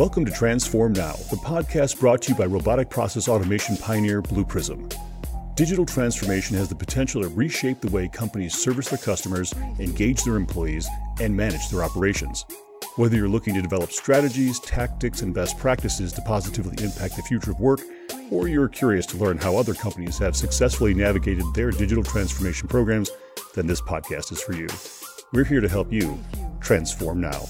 Welcome to Transform Now, the podcast brought to you by robotic process automation pioneer Blue Prism. Digital transformation has the potential to reshape the way companies service their customers, engage their employees, and manage their operations. Whether you're looking to develop strategies, tactics, and best practices to positively impact the future of work, or you're curious to learn how other companies have successfully navigated their digital transformation programs, then this podcast is for you. We're here to help you transform now.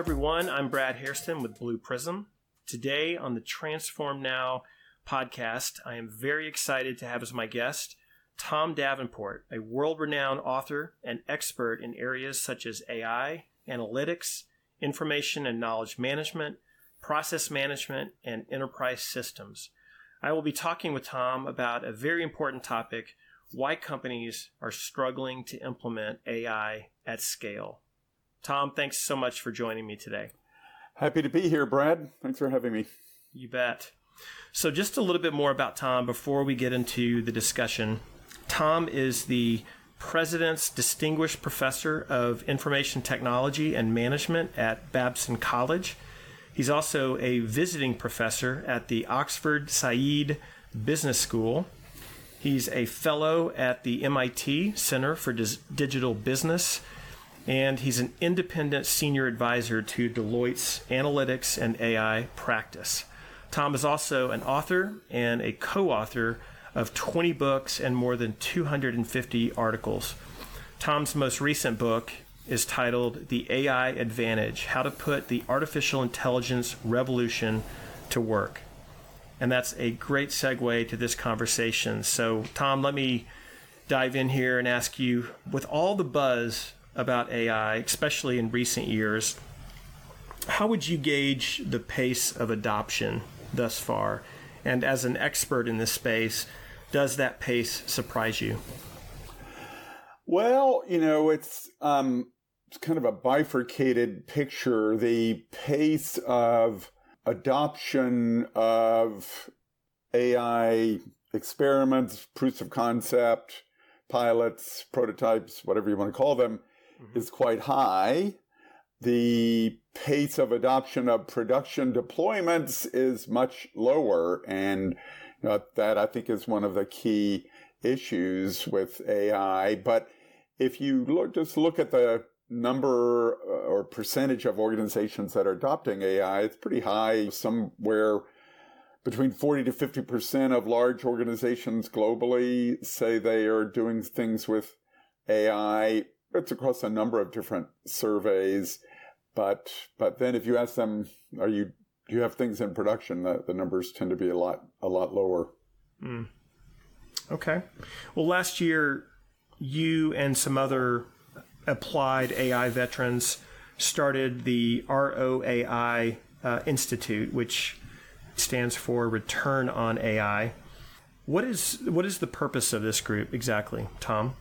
Everyone. I'm Brad Hairston with Blue Prism. Today on the Transform Now podcast, I am very excited to have as my guest Tom Davenport, a world renowned author and expert in areas such as AI, analytics, information and knowledge management, process management, and enterprise systems. I will be talking with Tom about a very important topic why companies are struggling to implement AI at scale. Tom, thanks so much for joining me today. Happy to be here, Brad. Thanks for having me. You bet. So, just a little bit more about Tom before we get into the discussion. Tom is the President's Distinguished Professor of Information Technology and Management at Babson College. He's also a visiting professor at the Oxford Said Business School. He's a fellow at the MIT Center for Digital Business and he's an independent senior advisor to Deloitte's analytics and AI practice. Tom is also an author and a co author of 20 books and more than 250 articles. Tom's most recent book is titled The AI Advantage How to Put the Artificial Intelligence Revolution to Work. And that's a great segue to this conversation. So, Tom, let me dive in here and ask you with all the buzz about AI, especially in recent years, how would you gauge the pace of adoption thus far? And as an expert in this space, does that pace surprise you? Well, you know, it's um, it's kind of a bifurcated picture. The pace of adoption of AI experiments, proofs of concept, pilots, prototypes, whatever you want to call them, mm-hmm. is quite high. The pace of adoption of production deployments is much lower. And you know, that I think is one of the key issues with AI. But if you look, just look at the number uh, or percentage of organizations that are adopting AI, it's pretty high, somewhere between 40 to 50% of large organizations globally say they are doing things with AI it's across a number of different surveys, but but then if you ask them, are you do you have things in production? The, the numbers tend to be a lot a lot lower. Mm. Okay. Well, last year you and some other applied AI veterans started the ROAI uh, Institute, which stands for Return on AI. What is what is the purpose of this group exactly, Tom?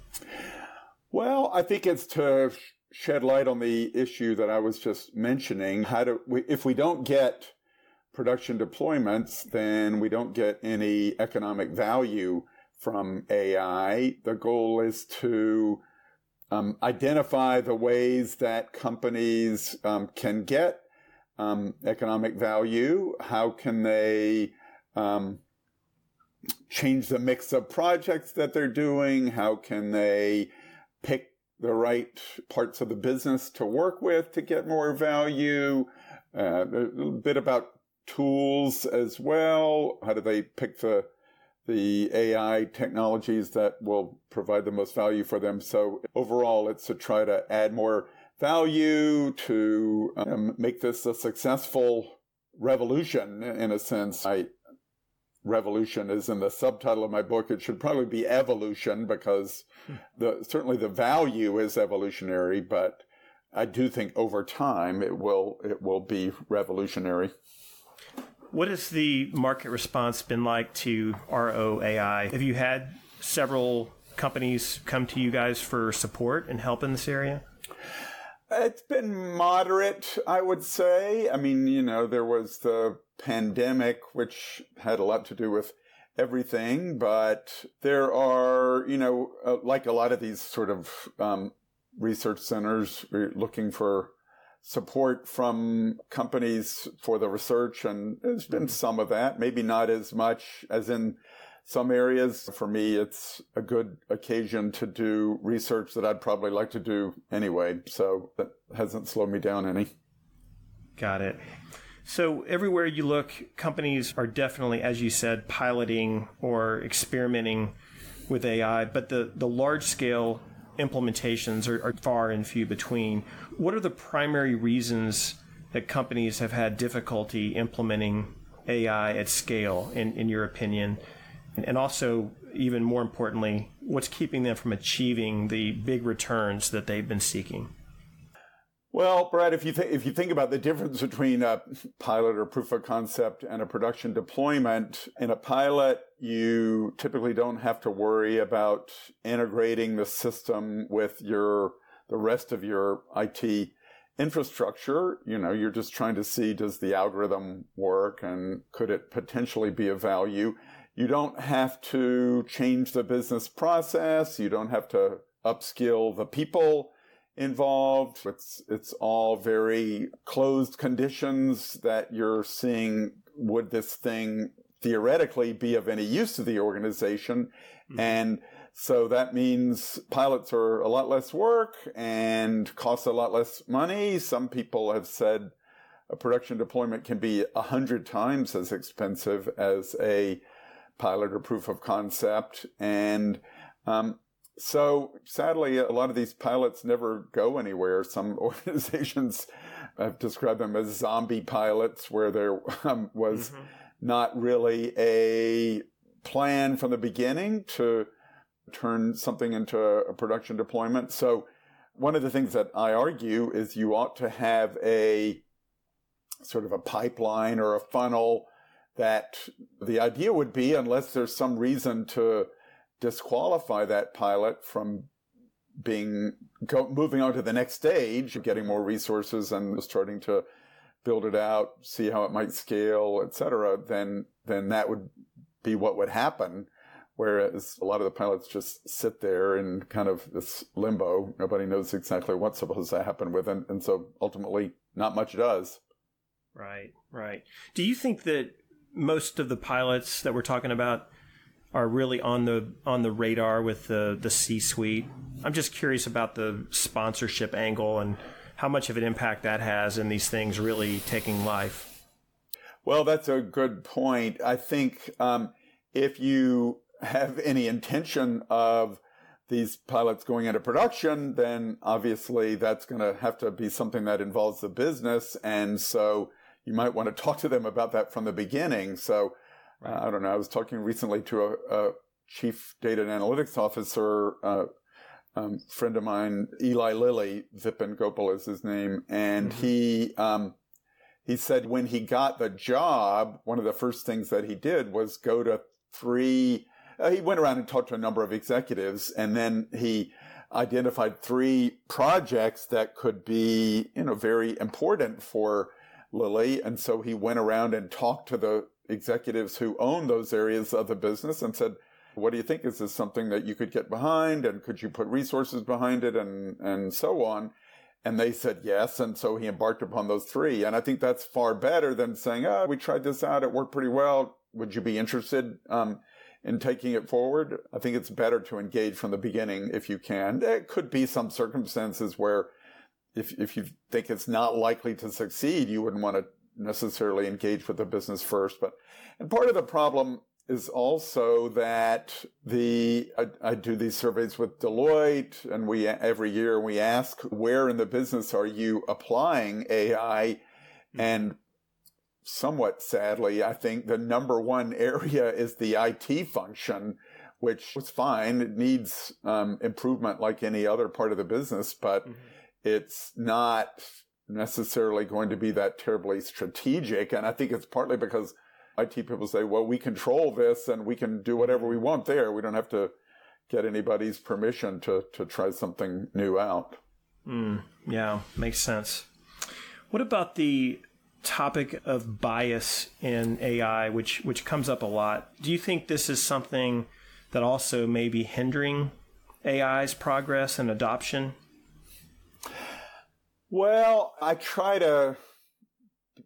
Well, I think it's to shed light on the issue that I was just mentioning. How do we, if we don't get production deployments, then we don't get any economic value from AI. The goal is to um, identify the ways that companies um, can get um, economic value. How can they um, change the mix of projects that they're doing? How can they pick the right parts of the business to work with to get more value. Uh, a bit about tools as well. How do they pick the the AI technologies that will provide the most value for them? So overall, it's to try to add more value to um, make this a successful revolution in a sense. I revolution is in the subtitle of my book. It should probably be evolution because hmm. the certainly the value is evolutionary, but I do think over time it will it will be revolutionary. What has the market response been like to ROAI? Have you had several companies come to you guys for support and help in this area? It's been moderate, I would say. I mean, you know, there was the pandemic, which had a lot to do with everything, but there are, you know, uh, like a lot of these sort of um, research centers we're looking for support from companies for the research, and there's been mm-hmm. some of that, maybe not as much as in some areas. For me, it's a good occasion to do research that I'd probably like to do anyway. So that hasn't slowed me down any. Got it. So everywhere you look, companies are definitely, as you said, piloting or experimenting with AI, but the, the large scale implementations are, are far and few between. What are the primary reasons that companies have had difficulty implementing AI at scale, in, in your opinion? And also, even more importantly, what's keeping them from achieving the big returns that they've been seeking? Well, Brad, if you th- if you think about the difference between a pilot or proof of concept and a production deployment, in a pilot, you typically don't have to worry about integrating the system with your the rest of your IT infrastructure. You know, you're just trying to see does the algorithm work and could it potentially be of value. You don't have to change the business process. You don't have to upskill the people involved. It's, it's all very closed conditions that you're seeing. Would this thing theoretically be of any use to the organization? Mm-hmm. And so that means pilots are a lot less work and cost a lot less money. Some people have said a production deployment can be a hundred times as expensive as a pilot or proof of concept. And um, so sadly, a lot of these pilots never go anywhere. Some organizations have described them as zombie pilots, where there um, was mm-hmm. not really a plan from the beginning to turn something into a production deployment. So one of the things that I argue is you ought to have a sort of a pipeline or a funnel that the idea would be, unless there's some reason to disqualify that pilot from being go, moving on to the next stage, getting more resources and starting to build it out, see how it might scale, etc. Then then that would be what would happen. Whereas a lot of the pilots just sit there in kind of this limbo. Nobody knows exactly what's supposed to happen with it. And so ultimately, not much does. Right, right. Do you think that most of the pilots that we're talking about are really on the on the radar with the the C suite. I'm just curious about the sponsorship angle and how much of an impact that has in these things really taking life. Well, that's a good point. I think um, if you have any intention of these pilots going into production, then obviously that's going to have to be something that involves the business, and so you might want to talk to them about that from the beginning. So Right. Uh, I don't know. I was talking recently to a, a chief data and analytics officer, uh, um, friend of mine, Eli Lilly, Vipin Gopal is his name, and mm-hmm. he um, he said when he got the job, one of the first things that he did was go to three. Uh, he went around and talked to a number of executives, and then he identified three projects that could be, you know, very important for Lilly. And so he went around and talked to the executives who own those areas of the business and said, what do you think? Is this something that you could get behind? And could you put resources behind it and, and so on? And they said yes. And so he embarked upon those three. And I think that's far better than saying, oh, we tried this out. It worked pretty well. Would you be interested, um, in taking it forward? I think it's better to engage from the beginning if you can. There could be some circumstances where if, if you think it's not likely to succeed, you wouldn't want to necessarily engage with the business first. But, and part of the problem is also that the, I, I, do these surveys with Deloitte and we, every year we ask where in the business are you applying AI? Mm-hmm. And somewhat sadly, I think the number one area is the IT function, which was fine. It needs um, improvement like any other part of the business, but mm-hmm. it's not necessarily going to be that terribly strategic. And I think it's partly because IT people say, well, we control this and we can do whatever we want there. We don't have to get anybody's permission to, to try something new out. Mm, yeah, makes sense. What about the topic of bias in AI, which which comes up a lot? Do you think this is something that also may be hindering AI's progress and adoption? Well, I try to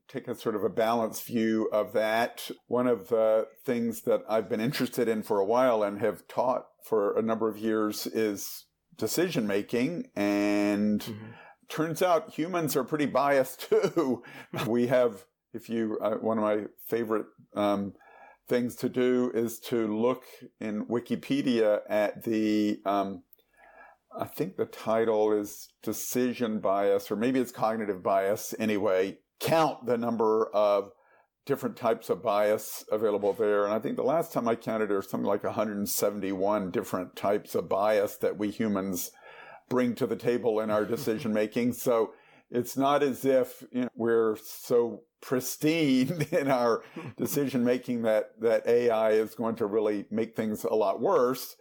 take a sort of a balanced view of that. One of the things that I've been interested in for a while and have taught for a number of years is decision making. And mm-hmm. turns out humans are pretty biased too. we have, if you, uh, one of my favorite um, things to do is to look in Wikipedia at the, um, I think the title is decision bias, or maybe it's cognitive bias anyway count the number of different types of bias available there. And I think the last time I counted, there's something like 171 different types of bias that we humans bring to the table in our decision making. So it's not as if you know, we're so pristine in our decision making that, that AI is going to really make things a lot worse.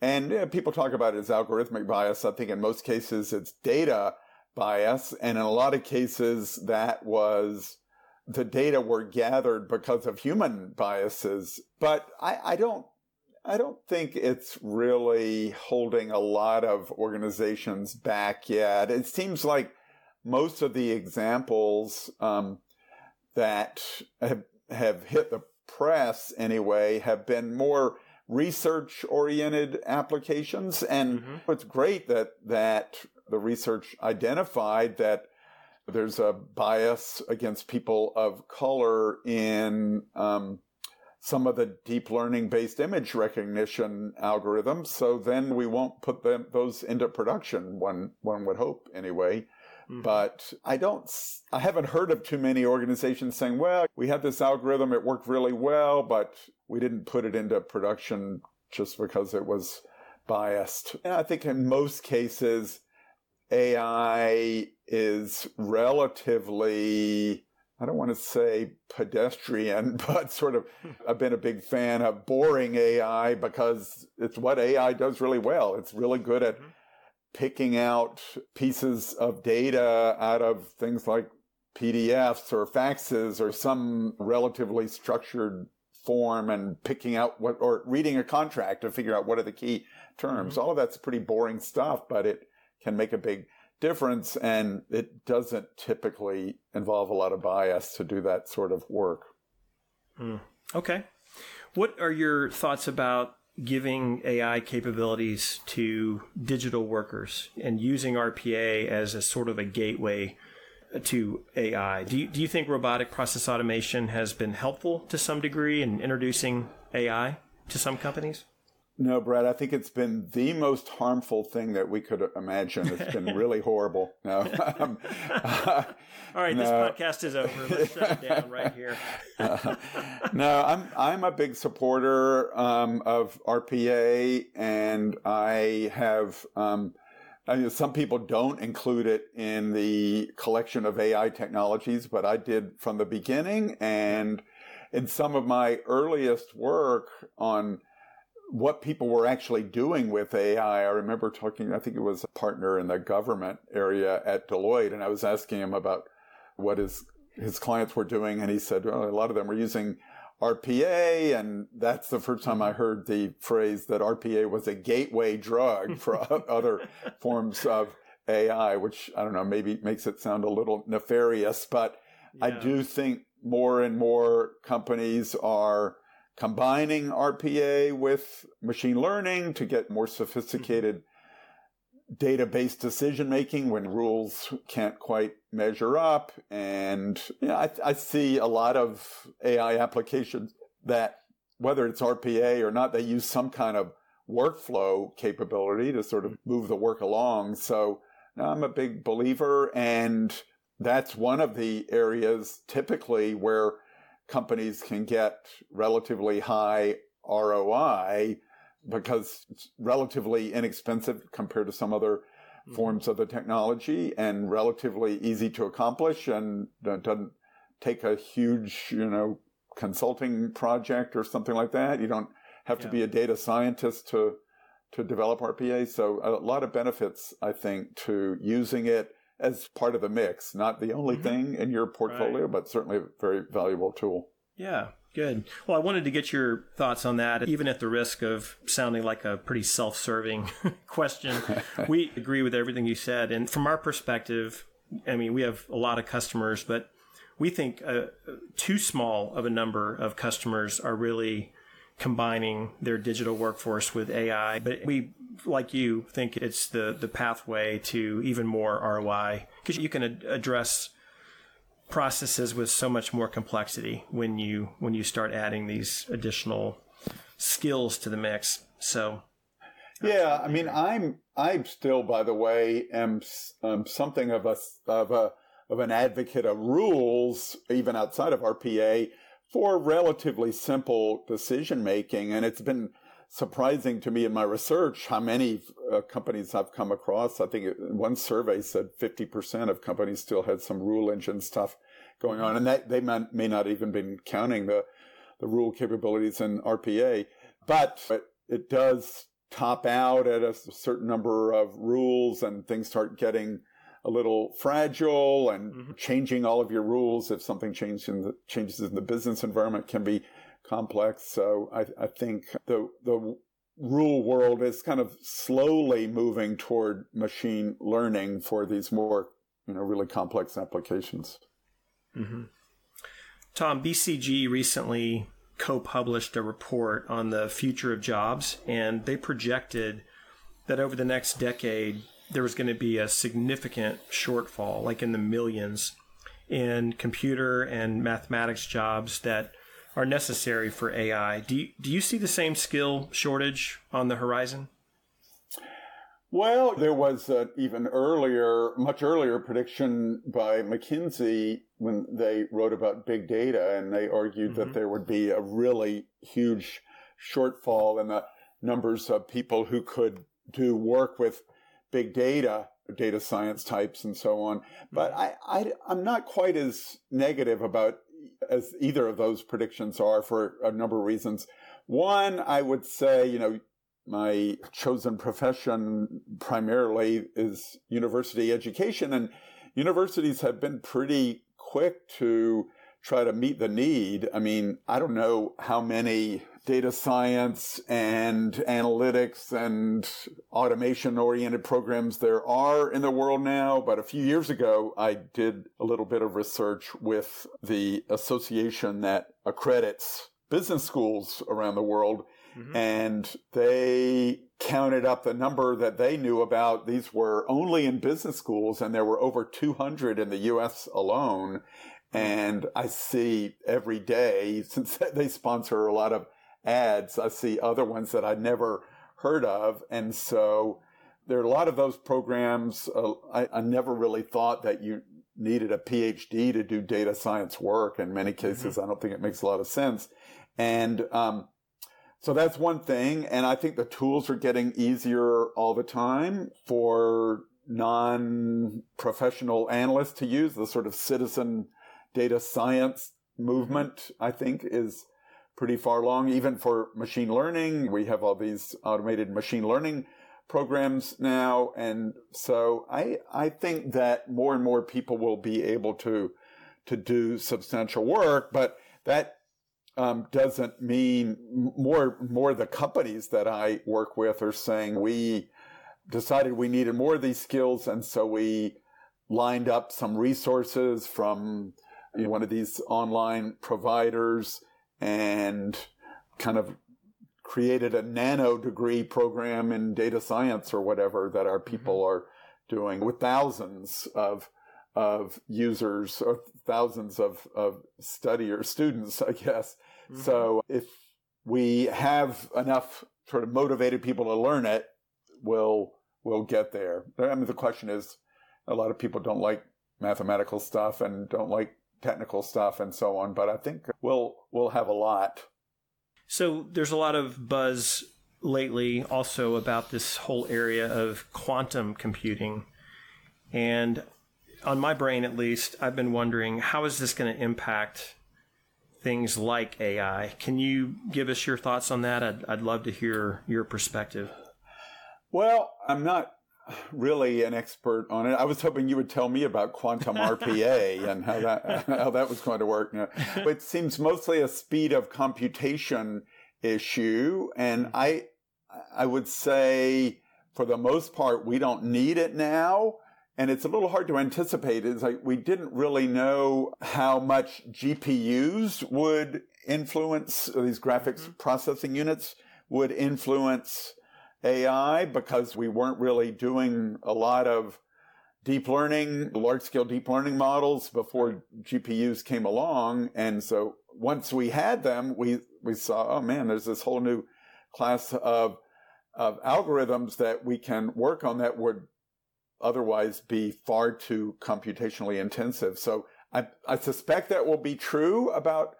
And know, people talk about it as algorithmic bias. I think in most cases it's data bias. And in a lot of cases, that was the data were gathered because of human biases. But I, I don't I don't think it's really holding a lot of organizations back yet. It seems like most of the examples um, that have, have hit the press anyway have been more research oriented applications. And mm-hmm. it's great that, that the research identified that there's a bias against people of color in um, some of the deep learning based image recognition algorithms. So then we won't put them, those into production, one, one would hope anyway. Mm-hmm. But I don't, I haven't heard of too many organizations saying, well, we had this algorithm, it worked really well, but we didn't put it into production just because it was biased. And I think in most cases, AI is relatively, I don't want to say pedestrian, but sort of, I've been a big fan of boring AI because it's what AI does really well. It's really good at mm-hmm. picking out pieces of data out of things like PDFs or faxes or some relatively structured form and picking out what, or reading a contract to figure out what are the key terms. Mm-hmm. All of that's pretty boring stuff, but it can make a big difference. And it doesn't typically involve a lot of bias to do that sort of work. Mm. Okay. What are your thoughts about giving AI capabilities to digital workers and using RPA as a sort of a gateway to AI? Do you, do you think robotic process automation has been helpful to some degree in introducing AI to some companies? No, Brad, I think it's been the most harmful thing that we could imagine. It's been really horrible. No. Um, uh, All right, no. this podcast is over. Let's shut it down right here. uh, no, I'm I'm a big supporter um, of RPA, and I have. Um, I mean, some people don't include it in the collection of AI technologies, but I did from the beginning. And in some of my earliest work on what people were actually doing with AI. I remember talking, I think it was a partner in the government area at Deloitte, and I was asking him about what his, his clients were doing, and he said, well, a lot of them were using RPA, and that's the first time I mm-hmm. heard the phrase that RPA was a gateway drug for other forms of AI, which I don't know, maybe makes it sound a little nefarious, but yeah. I do think more and more companies are combining RPA with machine learning to get more sophisticated database decision making when rules can't quite measure up. And you know, I, I see a lot of AI applications that, whether it's RPA or not, they use some kind of workflow capability to sort of mm-hmm. move the work along. So I'm a big believer. And that's one of the areas typically where companies can get relatively high ROI because it's relatively inexpensive compared to some other mm-hmm. forms of the technology and relatively easy to accomplish and doesn't take a huge, you know, consulting project or something like that. You don't have to be a data scientist to to develop RPA. So a lot of benefits, I think, to using it as part of the mix, not the only mm-hmm. thing in your portfolio, right. but certainly a very valuable tool. Yeah, good. Well, I wanted to get your thoughts on that, even at the risk of sounding like a pretty self serving question. we agree with everything you said. And from our perspective, I mean, we have a lot of customers, but we think uh, too small of a number of customers are really combining their digital workforce with AI. But we, like you, think it's the, the pathway to even more ROI because you can ad- address processes with so much more complexity when you when you start adding these additional skills to the mix. So yeah, I mean, I'm I'm still, by the way, am um, something of a of a of an advocate of rules, even outside of RPA, for relatively simple decision making, and it's been surprising to me in my research how many uh, companies I've come across. I think it, one survey said 50% of companies still had some rule engine stuff going on, and that they may, may not even been counting the the rule capabilities in RPA, but it, it does top out at a certain number of rules and things start getting a little fragile and mm-hmm. changing all of your rules if something changes in the, changes in the business environment can be complex. So I, I think the the rule world is kind of slowly moving toward machine learning for these more you know really complex applications. Mm-hmm. Tom, BCG recently co published a report on the future of jobs, and they projected that over the next decade, there was going to be a significant shortfall, like in the millions, in computer and mathematics jobs that are necessary for AI. Do you, do you see the same skill shortage on the horizon? Well, there was an even earlier, much earlier prediction by McKinsey when they wrote about big data, and they argued mm-hmm. that there would be a really huge shortfall in the numbers of people who could do work with big data, data science types, and so on. But mm-hmm. I, I, I'm not quite as negative about as either of those predictions are for a number of reasons. One, I would say, you know, my chosen profession primarily is university education and universities have been pretty quick to try to meet the need. I mean, I don't know how many data science and analytics and automation oriented programs there are in the world now. But a few years ago, I did a little bit of research with the association that accredits business schools around the world. Mm-hmm. And they counted up the number that they knew about. These were only in business schools, and there were over 200 in the US alone. And I see every day, since they sponsor a lot of ads, I see other ones that I'd never heard of. And so there are a lot of those programs. Uh, I, I, never really thought that you needed a PhD to do data science work. In many cases, mm-hmm. I don't think it makes a lot of sense. And um, so that's one thing. And I think the tools are getting easier all the time for non professional analysts to use. The sort of citizen data science movement, I think, is pretty far along. Even for machine learning, we have all these automated machine learning programs now. And so I, I think that more and more people will be able to, to do substantial work, but that um, doesn't mean more more the companies that I work with are saying we decided we needed more of these skills, and so we lined up some resources from you know, one of these online providers and kind of created a nano degree program in data science or whatever that our people mm-hmm. are doing with thousands of of users or thousands of, of studier students, I guess. Mm-hmm. So if we have enough sort of motivated people to learn it, we'll, we'll get there. I mean, the question is a lot of people don't like mathematical stuff and don't like technical stuff and so on, but I think we'll, we'll have a lot. So there's a lot of buzz lately also about this whole area of quantum computing. And on my brain at least, I've been wondering how is this going to impact things like AI? Can you give us your thoughts on that? I'd, I'd love to hear your perspective. Well, I'm not really an expert on it. I was hoping you would tell me about quantum RPA and how that how that was going to work. But it seems mostly a speed of computation issue, and I I would say for the most part we don't need it now and it's a little hard to anticipate. It's like we didn't really know how much GPUs would influence these graphics mm-hmm. processing units would influence AI because we weren't really doing a lot of deep learning, large scale deep learning models before GPUs came along. And so once we had them, we, we saw, oh man, there's this whole new class of, of algorithms that we can work on that would otherwise be far too computationally intensive. So I, I suspect that will be true about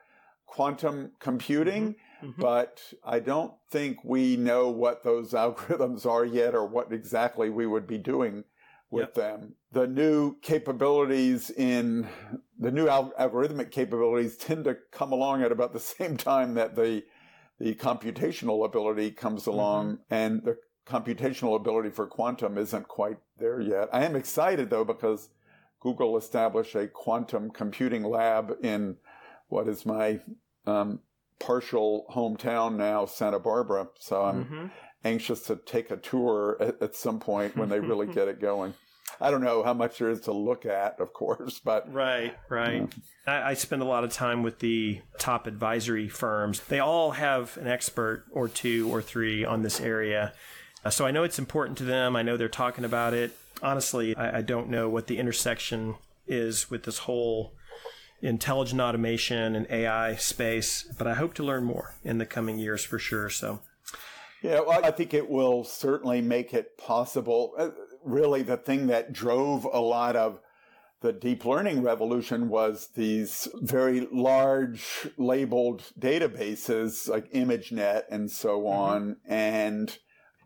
quantum computing, mm-hmm. Mm-hmm. but I don't think we know what those algorithms are yet or what exactly we would be doing with yep. them. The new capabilities in the new al- algorithmic capabilities tend to come along at about the same time that the the computational ability comes along mm-hmm. and the computational ability for quantum isn't quite there yet. I am excited though because Google established a quantum computing lab in what is my um, partial hometown now, Santa Barbara. So I'm mm-hmm. anxious to take a tour at, at some point when they really get it going. I don't know how much there is to look at, of course, but right, right. I, I, spend a lot of time with the top advisory firms. They all have an expert or two or three on this area, uh, so I know it's important to them. I know they're talking about it. Honestly, I, I don't know what the intersection is with this whole intelligent automation and AI space, but I hope to learn more in the coming years for sure. So, yeah, well, I think it will certainly make it possible. Uh, really, the thing that drove a lot of the deep learning revolution was these very large labeled databases like ImageNet and so mm-hmm. on. Mm-hmm. And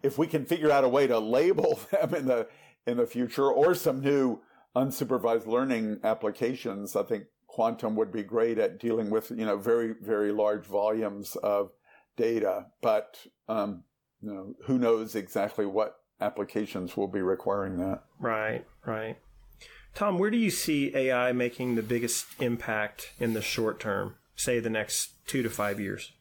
if we can figure out a way to label them in the in the future or some new unsupervised learning applications, I think quantum would be great at dealing with you know very very large volumes of data, but um, you know who knows exactly what applications will be requiring that. Right, right. Tom, where do you see AI making the biggest impact in the short term, say the next two to five years?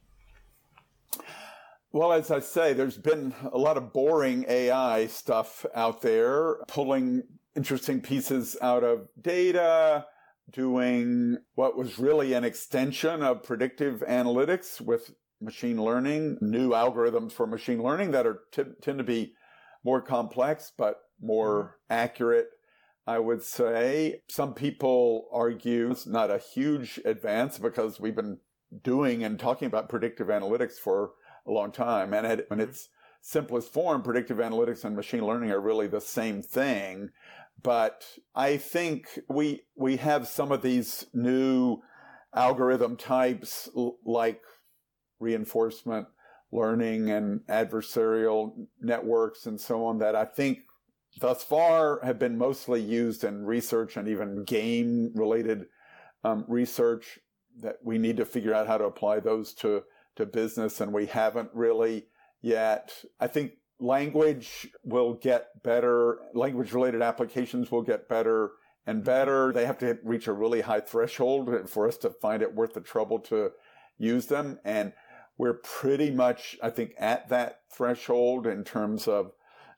Well, as I say, there's been a lot of boring AI stuff out there, pulling interesting pieces out of data, doing what was really an extension of predictive analytics with machine learning, new algorithms for machine learning that are t- tend to be more complex but more mm-hmm. accurate. I would say some people argue it's not a huge advance because we've been doing and talking about predictive analytics for a long time. And it, in mm-hmm. its simplest form, predictive analytics and machine learning are really the same thing. But I think we we have some of these new algorithm types like reinforcement learning and adversarial networks and so on that I think thus far have been mostly used in research and even game related um, research that we need to figure out how to apply those to to business and we haven't really yet. I think language will get better. Language related applications will get better and better. They have to reach a really high threshold for us to find it worth the trouble to use them. And we're pretty much, I think, at that threshold in terms of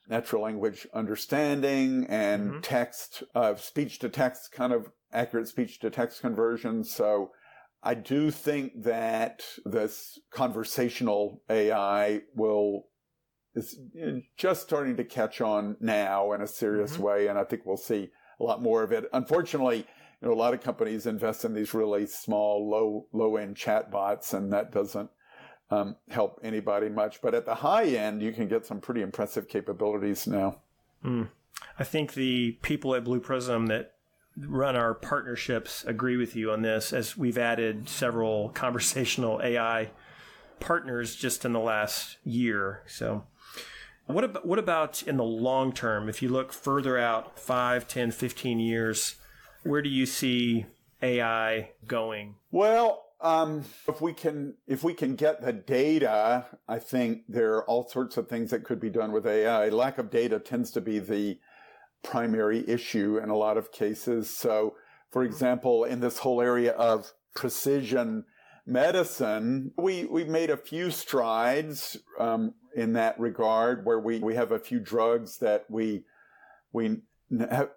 natural language understanding and mm-hmm. text, uh, speech to text kind of accurate speech to text conversion. So I do think that this conversational AI will is just starting to catch on now in a serious mm-hmm. way, and I think we'll see a lot more of it. Unfortunately, you know, a lot of companies invest in these really small, low, low end chatbots, and that doesn't um, help anybody much. But at the high end, you can get some pretty impressive capabilities now. Mm. I think the people at Blue Prism that run our partnerships agree with you on this, as we've added several conversational AI partners just in the last year. So what about, what about in the long term? If you look further out, 5, 10, 15 years, where do you see AI going? Well, um, if we can, if we can get the data, I think there are all sorts of things that could be done with AI. Lack of data tends to be the primary issue in a lot of cases. So, for example, in this whole area of precision medicine, we, we made a few strides um, in that regard where we, we have a few drugs that we, we have,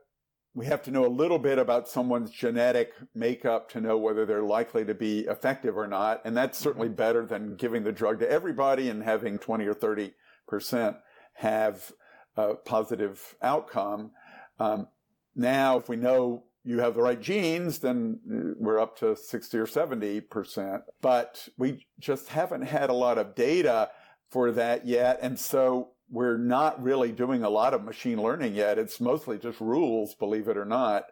we have to know a little bit about someone's genetic makeup to know whether they're likely to be effective or not. And that's certainly mm-hmm. better than giving the drug to everybody and having 20 or 30% have a positive outcome. Um, now, if we know you have the right genes, then we're up to 60 or 70%. But we just haven't had a lot of data for that yet. And so we're not really doing a lot of machine learning yet. It's mostly just rules, believe it or not.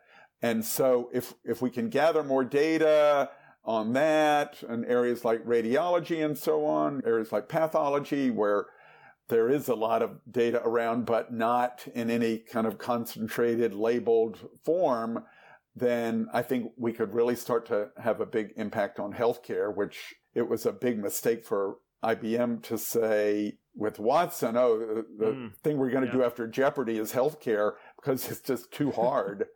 And so if, if we can gather more data on that and areas like radiology and so on, areas like pathology where there is a lot of data around, but not in any kind of concentrated labeled form, then I think we could really start to have a big impact on healthcare, which it was a big mistake for IBM to say with Watson, oh, the, mm, thing we're going to yeah. do after Jeopardy is healthcare because it's just too hard.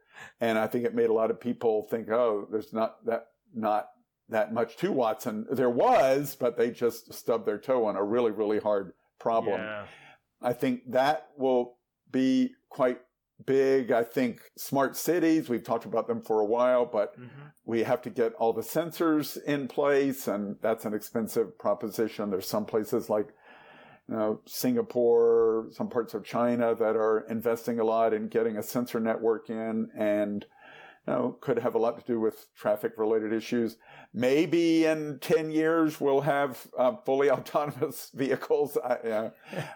and I think it made a lot of people think, oh, there's not that, not that much to Watson. There was, but they just stubbed their toe on a really, really hard problem. Yeah. I think that will be quite big. I think smart cities, we've talked about them for a while, but mm-hmm. we have to get all the sensors in place and that's an expensive proposition. There's some places like you know, Singapore, some parts of China that are investing a lot in getting a sensor network in and you know, could have a lot to do with traffic related issues. Maybe in 10 years we'll have uh, fully autonomous vehicles. I, uh,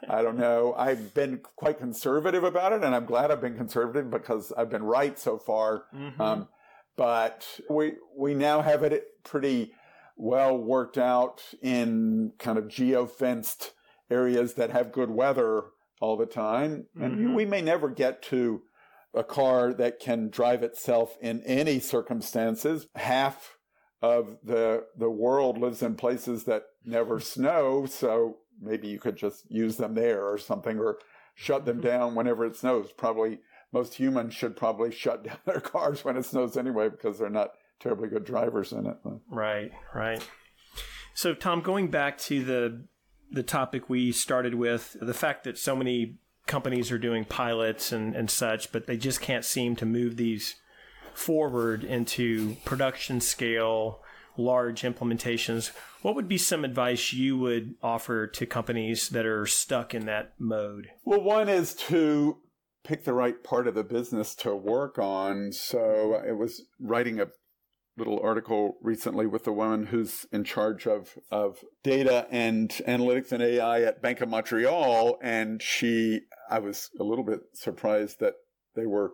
I don't know. I've been quite conservative about it and I'm glad I've been conservative because I've been right so far. Mm-hmm. Um, but we, we now have it pretty well worked out in kind of geo fenced areas that have good weather all the time. And mm-hmm. we may never get to a car that can drive itself in any circumstances. Half of the the world lives in places that never snow, so maybe you could just use them there or something or shut them mm-hmm. down whenever it snows. Probably most humans should probably shut down their cars when it snows anyway because they're not terribly good drivers in it. Right, right. So Tom, going back to the the topic we started with, the fact that so many companies are doing pilots and, and such, but they just can't seem to move these forward into production scale, large implementations. What would be some advice you would offer to companies that are stuck in that mode? Well, one is to pick the right part of the business to work on. So it was writing a little article recently with the woman who's in charge of, of data and analytics and AI at Bank of Montreal. And she, I was a little bit surprised that they were,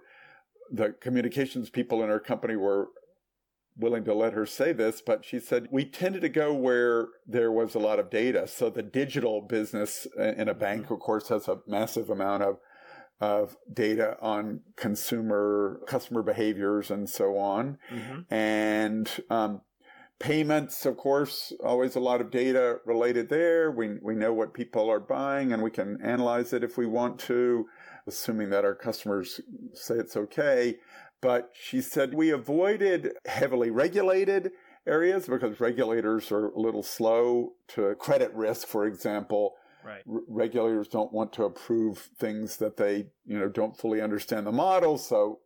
the communications people in her company were willing to let her say this, but she said, we tended to go where there was a lot of data. So the digital business uh, in a bank, mm. of course, has a massive amount of of data on consumer customer behaviors and so on. Mm-hmm. And um, payments, of course, always a lot of data related there. We we know what people are buying, and we can analyze it if we want to, assuming that our customers say it's okay. But she said we avoided heavily regulated areas because regulators are a little slow to credit risk, for example Right. R- regulators don't want to approve things that they, you know, don't fully understand the model. So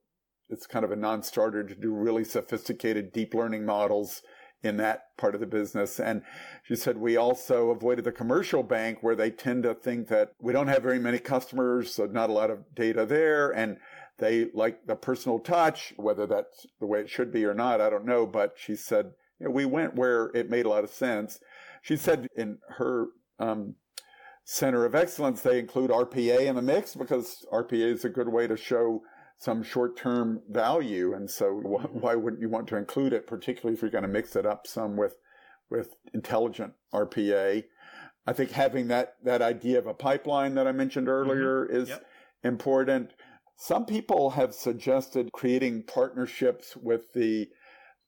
it's kind of a non-starter to do really sophisticated deep learning models in that part of the business. And she said we also avoided the commercial bank where they tend to think that we don't have very many customers, so not a lot of data there. And they like the personal touch, whether that's the way it should be or not, I don't know. But she said, you know, we went where it made a lot of sense. She said in her um, center of excellence, they include RPA in the mix because RPA is a good way to show some short-term value. And so why wouldn't you want to include it, particularly if you're going to mix it up some with, with intelligent RPA? I think having that, that idea of a pipeline that I mentioned mm-hmm. earlier mm-hmm. is yep. important. Some people have suggested creating partnerships with the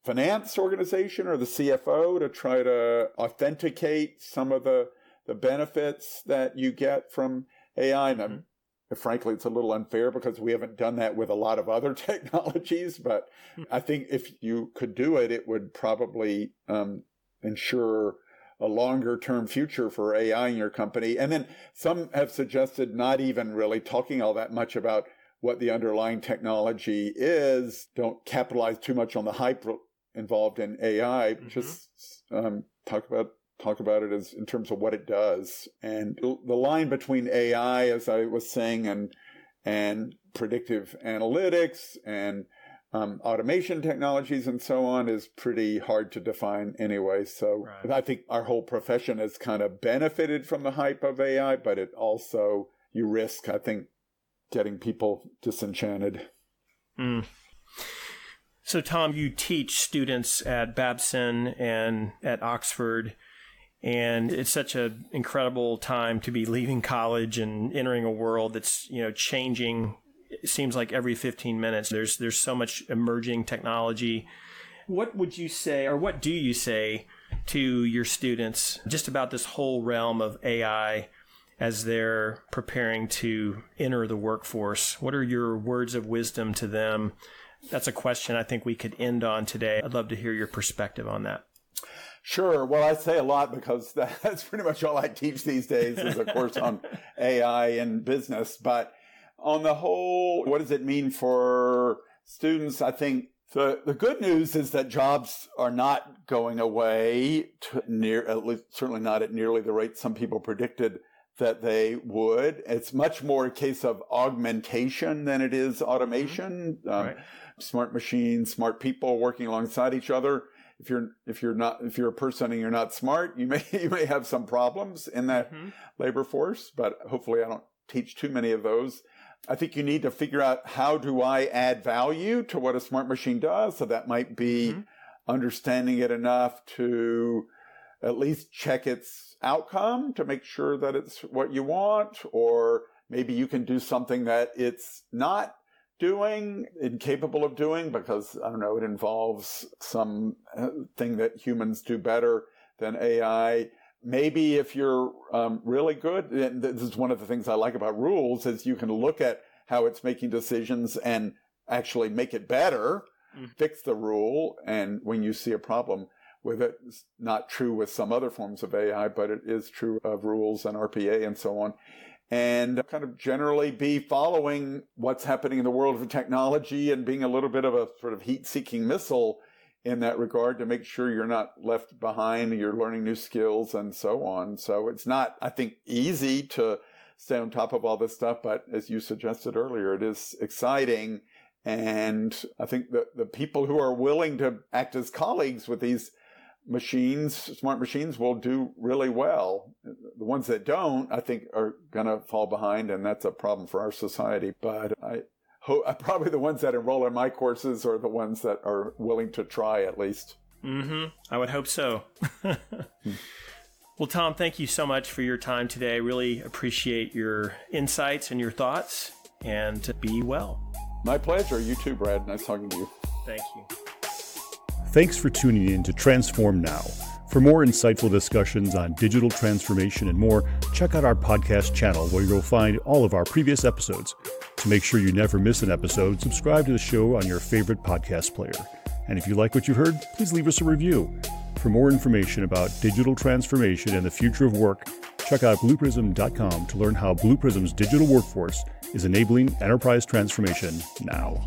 finance organization or the CFO to try to authenticate some of the the benefits that you get from AI. And mm-hmm. frankly, it's a little unfair because we haven't done that with a lot of other technologies. But. I think if you could do it, it would probably um, ensure a longer term future for AI in your company. And then some have suggested not even really talking all that much about what the underlying technology is. Don't capitalize too much on the hype involved in AI. Mm-hmm. Just um, talk about talk about it as in terms of what it does. And the line between AI, as I was saying, and and predictive analytics and um, automation technologies and so on is pretty hard to define anyway. So right. I think our whole profession has kind of benefited from the hype of AI, but it also you risk, I think, getting people disenchanted. Mm. So, Tom, you teach students at Babson and at Oxford, and it's such an incredible time to be leaving college and entering a world that's you know changing. It seems like every 15 minutes there's there's so much emerging technology. What would you say, or what do you say to your students just about this whole realm of AI? as they're preparing to enter the workforce? What are your words of wisdom to them? That's a question I think we could end on today. I'd love to hear your perspective on that. Sure. Well, I say a lot because that's pretty much all I teach these days is a course on AI and business. But on the whole, what does it mean for students? I think the, the good news is that jobs are not going away near, at least certainly not at nearly the rate some people predicted that they would. It's much more a case of augmentation than it is automation. Mm-hmm. Um, right. Smart machines, smart people working alongside each other. If you're if you're not if you're a person and you're not smart, you may you may have some problems in that mm-hmm. labor force. But hopefully, I don't teach too many of those. I think you need to figure out how do I add value to what a smart machine does. So that might be mm-hmm. understanding it enough to at least check its outcome to make sure that it's what you want, or maybe you can do something that it's not doing, incapable of doing, because I don't know, it involves some uh, thing that humans do better than AI. Maybe if you're um, really good, and this is one of the things I like about rules, is you can look at how it's making decisions and actually make it better, mm. fix the rule, and when you see a problem, with it. It's not true with some other forms of AI, but it is true of rules and RPA and so on. And kind of generally be following what's happening in the world of technology and being a little bit of a sort of heat seeking missile in that regard to make sure you're not left behind, you're learning new skills and so on. So it's not, I think, easy to stay on top of all this stuff, but as you suggested earlier, it is exciting. And I think that the people who are willing to act as colleagues with these machines, smart machines will do really well. The ones that don't, I think, are going to fall behind, and that's a problem for our society. But I hope probably the ones that enroll in my courses are the ones that are willing to try at least. Mm-hmm. I would hope so. well, Tom, thank you so much for your time today. I really appreciate your insights and your thoughts, and be well. My pleasure. You too, Brad. Nice talking to you. Thank you. Thanks for tuning in to Transform Now. For more insightful discussions on digital transformation and more, check out our podcast channel where you'll find all of our previous episodes. To make sure you never miss an episode, subscribe to the show on your favorite podcast player. And if you like what you heard, please leave us a review. For more information about digital transformation and the future of work, check out blueprism.com to learn how Blue Prism's digital workforce is enabling enterprise transformation now.